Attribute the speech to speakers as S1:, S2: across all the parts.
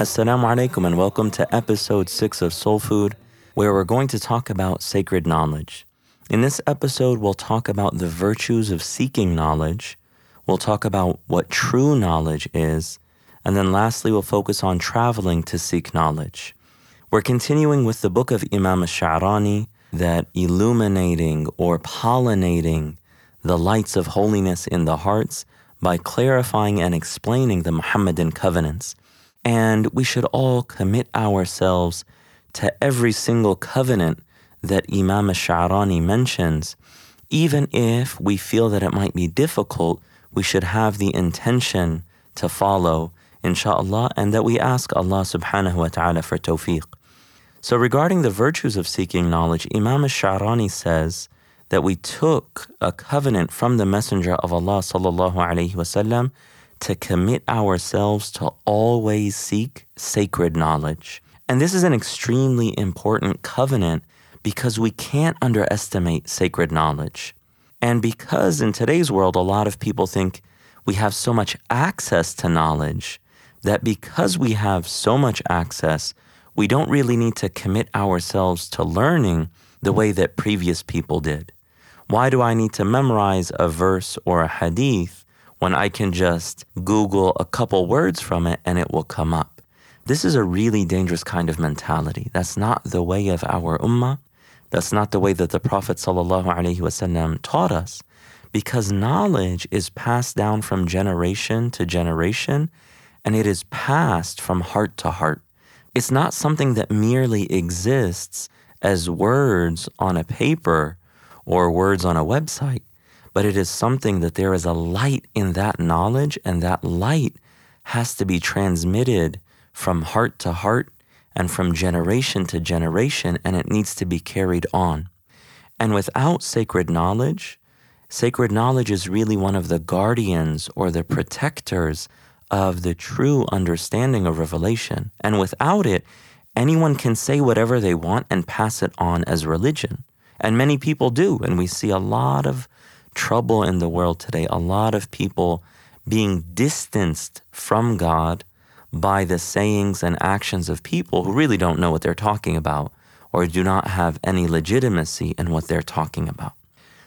S1: Assalamu alaikum, and welcome to episode 6 of Soul Food, where we're going to talk about sacred knowledge. In this episode, we'll talk about the virtues of seeking knowledge, we'll talk about what true knowledge is, and then lastly, we'll focus on traveling to seek knowledge. We're continuing with the book of Imam Sha'rani that illuminating or pollinating the lights of holiness in the hearts by clarifying and explaining the Muhammadan covenants. And we should all commit ourselves to every single covenant that Imam Sha'rani mentions. Even if we feel that it might be difficult, we should have the intention to follow, inshallah, and that we ask Allah subhanahu wa ta'ala for tawfiq. So, regarding the virtues of seeking knowledge, Imam Sha'rani says that we took a covenant from the Messenger of Allah sallallahu alaihi wasallam to commit ourselves to always seek sacred knowledge. And this is an extremely important covenant because we can't underestimate sacred knowledge. And because in today's world, a lot of people think we have so much access to knowledge that because we have so much access, we don't really need to commit ourselves to learning the way that previous people did. Why do I need to memorize a verse or a hadith when I can just Google a couple words from it and it will come up. This is a really dangerous kind of mentality. That's not the way of our ummah. That's not the way that the Prophet ﷺ taught us. Because knowledge is passed down from generation to generation and it is passed from heart to heart. It's not something that merely exists as words on a paper or words on a website but it is something that there is a light in that knowledge, and that light has to be transmitted from heart to heart and from generation to generation, and it needs to be carried on. And without sacred knowledge, sacred knowledge is really one of the guardians or the protectors of the true understanding of revelation. And without it, anyone can say whatever they want and pass it on as religion. And many people do. And we see a lot of trouble in the world today. A lot of people being distanced from God by the sayings and actions of people who really don't know what they're talking about or do not have any legitimacy in what they're talking about.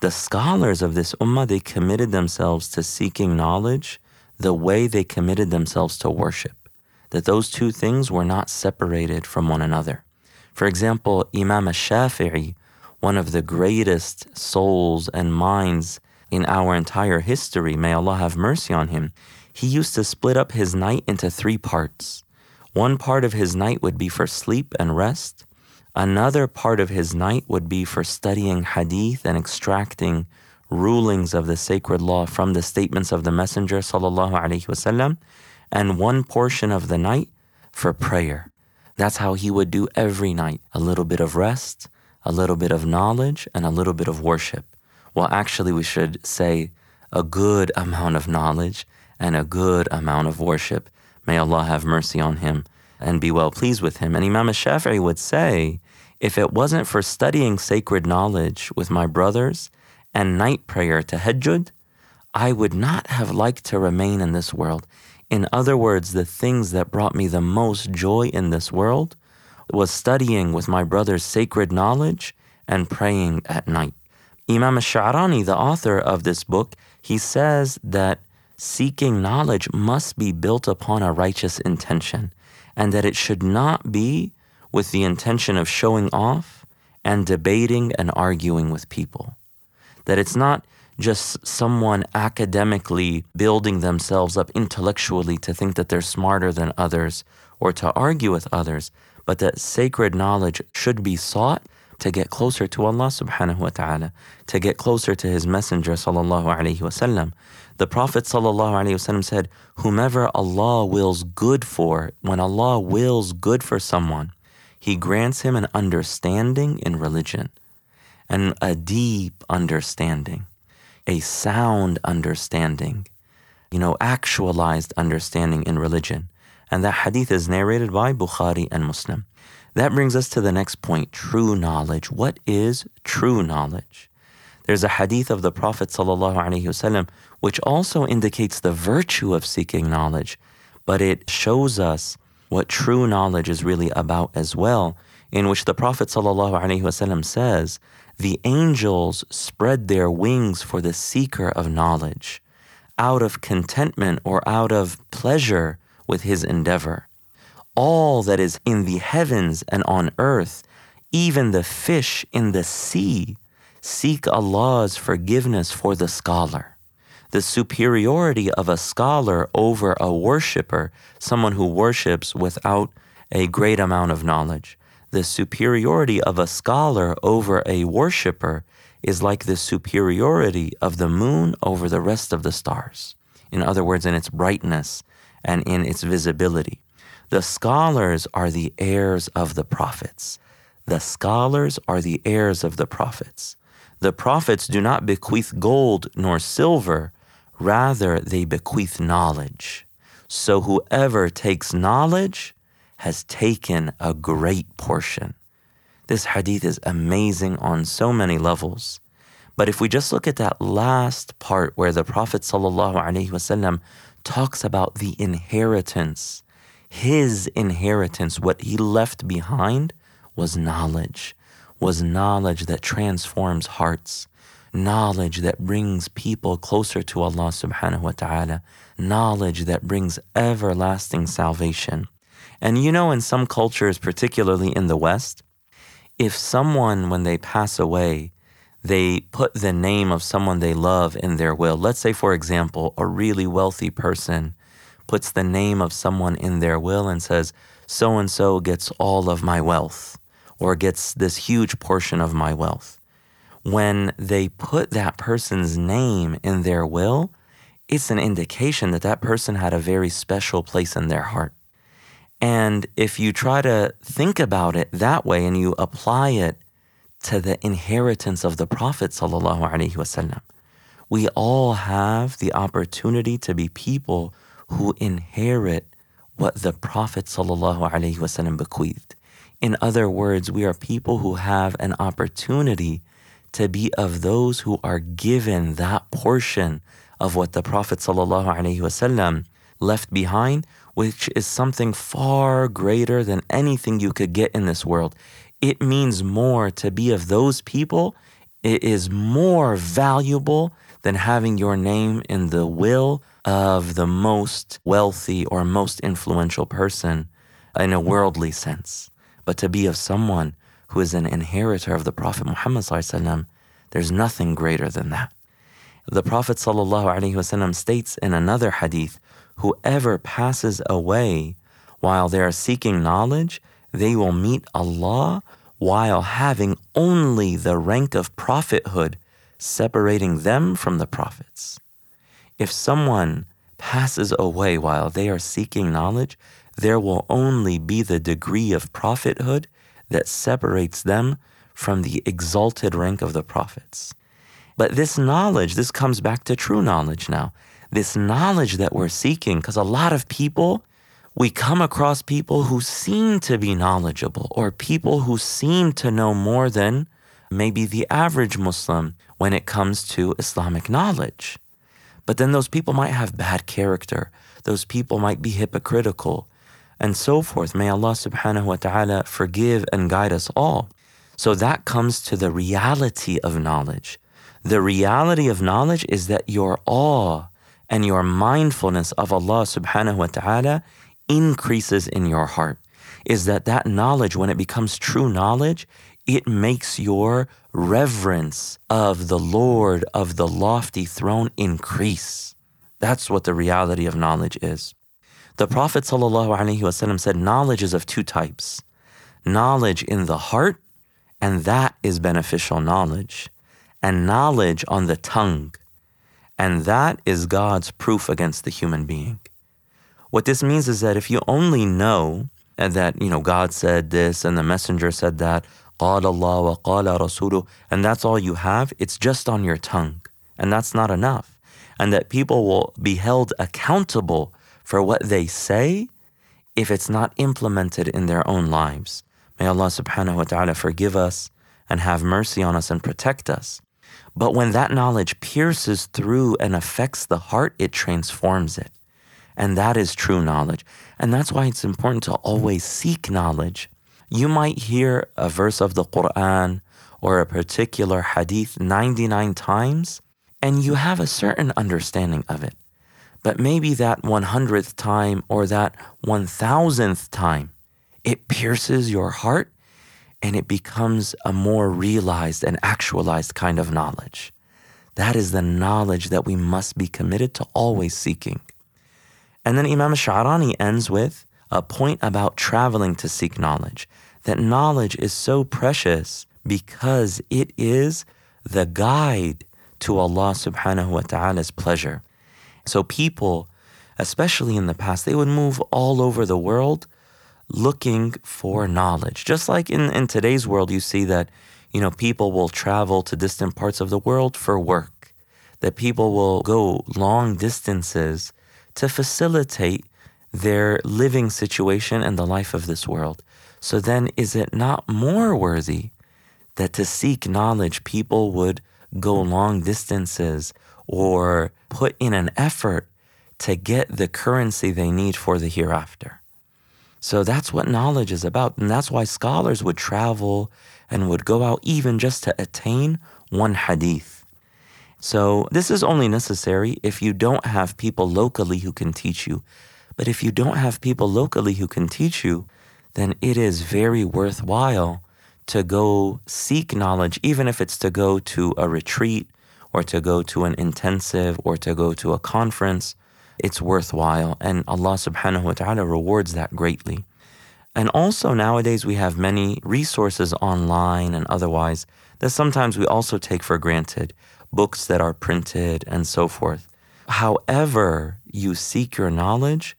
S1: The scholars of this ummah, they committed themselves to seeking knowledge the way they committed themselves to worship, that those two things were not separated from one another. For example, Imam al-Shafi'i, one of the greatest souls and minds in our entire history, may Allah have mercy on him, he used to split up his night into three parts. One part of his night would be for sleep and rest. Another part of his night would be for studying hadith and extracting rulings of the sacred law from the statements of the Messenger and one portion of the night for prayer. That's how he would do every night. A little bit of rest, a little bit of knowledge and a little bit of worship. Well, actually, we should say a good amount of knowledge and a good amount of worship. May Allah have mercy on him and be well pleased with him. And Imam Shafi'i would say, if it wasn't for studying sacred knowledge with my brothers and night prayer to tahajjud, I would not have liked to remain in this world. In other words, the things that brought me the most joy in this world was studying with my brother's sacred knowledge and praying at night. Imam Sha'rani, the author of this book, he says that seeking knowledge must be built upon a righteous intention and that it should not be with the intention of showing off and debating and arguing with people. That it's not just someone academically building themselves up intellectually to think that they're smarter than others or to argue with others, but that sacred knowledge should be sought to get closer to Allah subhanahu wa ta'ala, to get closer to His Messenger sallallahu alayhi wasallam. The Prophet sallallahu alayhi wasallam said, Whomever Allah wills good for, when Allah wills good for someone, He grants him an understanding in religion and a deep understanding, a sound understanding, you know, actualized understanding in religion. And that hadith is narrated by Bukhari and Muslim. That brings us to the next point true knowledge. What is true knowledge? There's a hadith of the Prophet ﷺ which also indicates the virtue of seeking knowledge, but it shows us what true knowledge is really about as well, in which the Prophet ﷺ says, The angels spread their wings for the seeker of knowledge, out of contentment or out of pleasure with his endeavor. All that is in the heavens and on earth, even the fish in the sea, seek Allah's forgiveness for the scholar. The superiority of a scholar over a worshiper, someone who worships without a great amount of knowledge. The superiority of a scholar over a worshiper is like the superiority of the moon over the rest of the stars. In other words, in its brightness and in its visibility. The scholars are the heirs of the prophets. The scholars are the heirs of the prophets. The prophets do not bequeath gold nor silver, rather, they bequeath knowledge. So whoever takes knowledge has taken a great portion. This hadith is amazing on so many levels. But if we just look at that last part where the Prophet talks about the inheritance, his inheritance, what he left behind was knowledge. Was knowledge that transforms hearts, knowledge that brings people closer to Allah subhanahu wa ta'ala, knowledge that brings everlasting salvation. And you know, in some cultures, particularly in the West, if someone, when they pass away, they put the name of someone they love in their will. Let's say, for example, a really wealthy person puts the name of someone in their will and says, so and so gets all of my wealth or gets this huge portion of my wealth. When they put that person's name in their will, it's an indication that that person had a very special place in their heart. And if you try to think about it that way and you apply it to the inheritance of the Prophet we all have the opportunity to be people who inherit what the Prophet wasallam bequeathed. In other words, we are people who have an opportunity to be of those who are given that portion of what the Prophet ﷺ left behind, which is something far greater than anything you could get in this world. It means more to be of those people. It is more valuable than having your name in the will of the most wealthy or most influential person in a worldly sense but to be of someone who is an inheritor of the Prophet Muhammad there's nothing greater than that. The Prophet states in another hadith, whoever passes away while they are seeking knowledge, they will meet Allah while having only the rank of prophethood separating them from the prophets. If someone passes away while they are seeking knowledge, there will only be the degree of prophethood that separates them from the exalted rank of the prophets. But this knowledge, this comes back to true knowledge now. This knowledge that we're seeking, because a lot of people, we come across people who seem to be knowledgeable or people who seem to know more than maybe the average Muslim when it comes to Islamic knowledge. But then those people might have bad character. Those people might be hypocritical and so forth. May Allah subhanahu wa ta'ala forgive and guide us all. So that comes to the reality of knowledge. The reality of knowledge is that your awe and your mindfulness of Allah subhanahu wa ta'ala increases in your heart. Is that that knowledge, when it becomes true knowledge, it makes your reverence of the Lord of the lofty throne increase. That's what the reality of knowledge is. The Prophet ﷺ said knowledge is of two types knowledge in the heart, and that is beneficial knowledge, and knowledge on the tongue, and that is God's proof against the human being. What this means is that if you only know and that, you know, God said this and the messenger said that, قال Allah wa قال رسوله, and that's all you have, it's just on your tongue. And that's not enough. And that people will be held accountable for what they say if it's not implemented in their own lives. May Allah subhanahu wa ta'ala forgive us and have mercy on us and protect us. But when that knowledge pierces through and affects the heart, it transforms it. And that is true knowledge. And that's why it's important to always seek knowledge. You might hear a verse of the Quran or a particular hadith 99 times, and you have a certain understanding of it. But maybe that 100th time or that 1000th time, it pierces your heart and it becomes a more realized and actualized kind of knowledge. That is the knowledge that we must be committed to always seeking. And then Imam Sha'rani ends with a point about traveling to seek knowledge, that knowledge is so precious because it is the guide to Allah subhanahu wa ta'ala's pleasure. So people, especially in the past, they would move all over the world looking for knowledge. Just like in, in today's world, you see that, you know, people will travel to distant parts of the world for work, that people will go long distances to facilitate their living situation and the life of this world. So then, is it not more worthy that to seek knowledge, people would go long distances or put in an effort to get the currency they need for the hereafter? So that's what knowledge is about. And that's why scholars would travel and would go out even just to attain one hadith. So this is only necessary if you don't have people locally who can teach you. But if you don't have people locally who can teach you, then it is very worthwhile to go seek knowledge, even if it's to go to a retreat or to go to an intensive or to go to a conference it's worthwhile. And Allah subhanahu wa ta'ala rewards that greatly. And also nowadays we have many resources online and otherwise that sometimes we also take for granted, books that are printed and so forth. However, you seek your knowledge,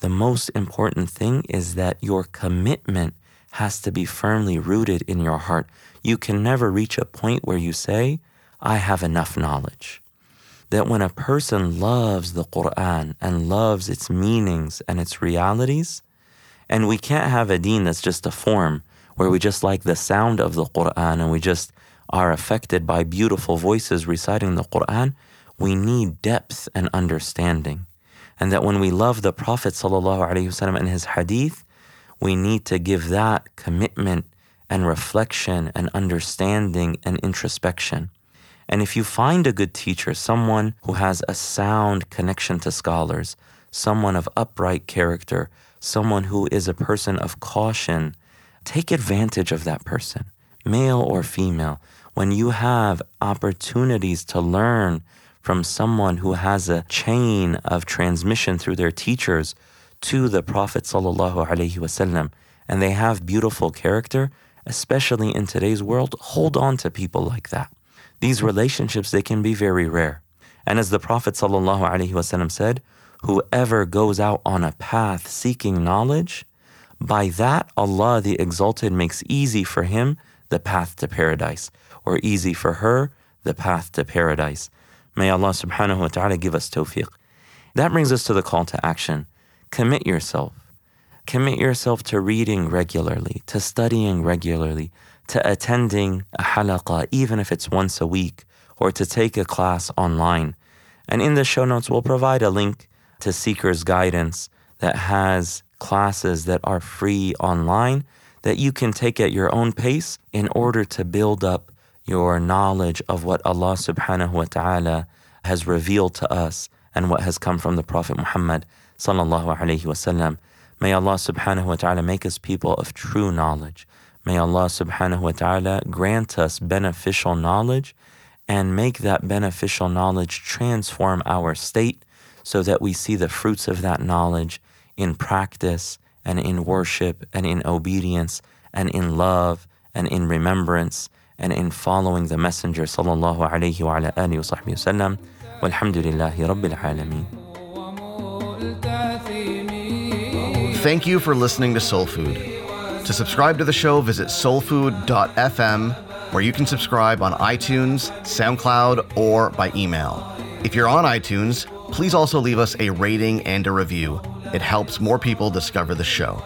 S1: the most important thing is that your commitment has to be firmly rooted in your heart. You can never reach a point where you say, I have enough knowledge that when a person loves the Quran and loves its meanings and its realities, and we can't have a deen that's just a form where we just like the sound of the Quran and we just are affected by beautiful voices reciting the Quran, we need depth and understanding. And that when we love the Prophet ﷺ and his hadith, we need to give that commitment and reflection and understanding and introspection. And if you find a good teacher, someone who has a sound connection to scholars, someone of upright character, someone who is a person of caution, take advantage of that person, male or female. When you have opportunities to learn from someone who has a chain of transmission through their teachers to the Prophet wasallam, and they have beautiful character, especially in today's world, hold on to people like that. These relationships, they can be very rare. And as the Prophet ﷺ said, whoever goes out on a path seeking knowledge, by that Allah the Exalted makes easy for him the path to paradise, or easy for her the path to paradise. May Allah subhanahu wa ta'ala give us tawfiq. That brings us to the call to action. Commit yourself. Commit yourself to reading regularly, to studying regularly, to attending a halaqah, even if it's once a week, or to take a class online. And in the show notes, we'll provide a link to SeekersGuidance that has classes that are free online that you can take at your own pace in order to build up your knowledge of what Allah subhanahu wa ta'ala has revealed to us and what has come from the Prophet Muhammad sallallahu alayhi wasallam. May Allah subhanahu wa ta'ala make us people of true knowledge. May Allah subhanahu wa ta'ala grant us beneficial knowledge and make that beneficial knowledge transform our state so that we see the fruits of that knowledge in practice and in worship and in obedience and in love and in remembrance and in following the Messenger sallallahu alayhi wa ala alihi wa sahbihi wa sallam. Walhamdulillahi rabbil alameen.
S2: Thank you for listening to Soul Food. To subscribe to the show, visit soulfood.fm, where you can subscribe on iTunes, SoundCloud, or by email. If you're on iTunes, please also leave us a rating and a review. It helps more people discover the show.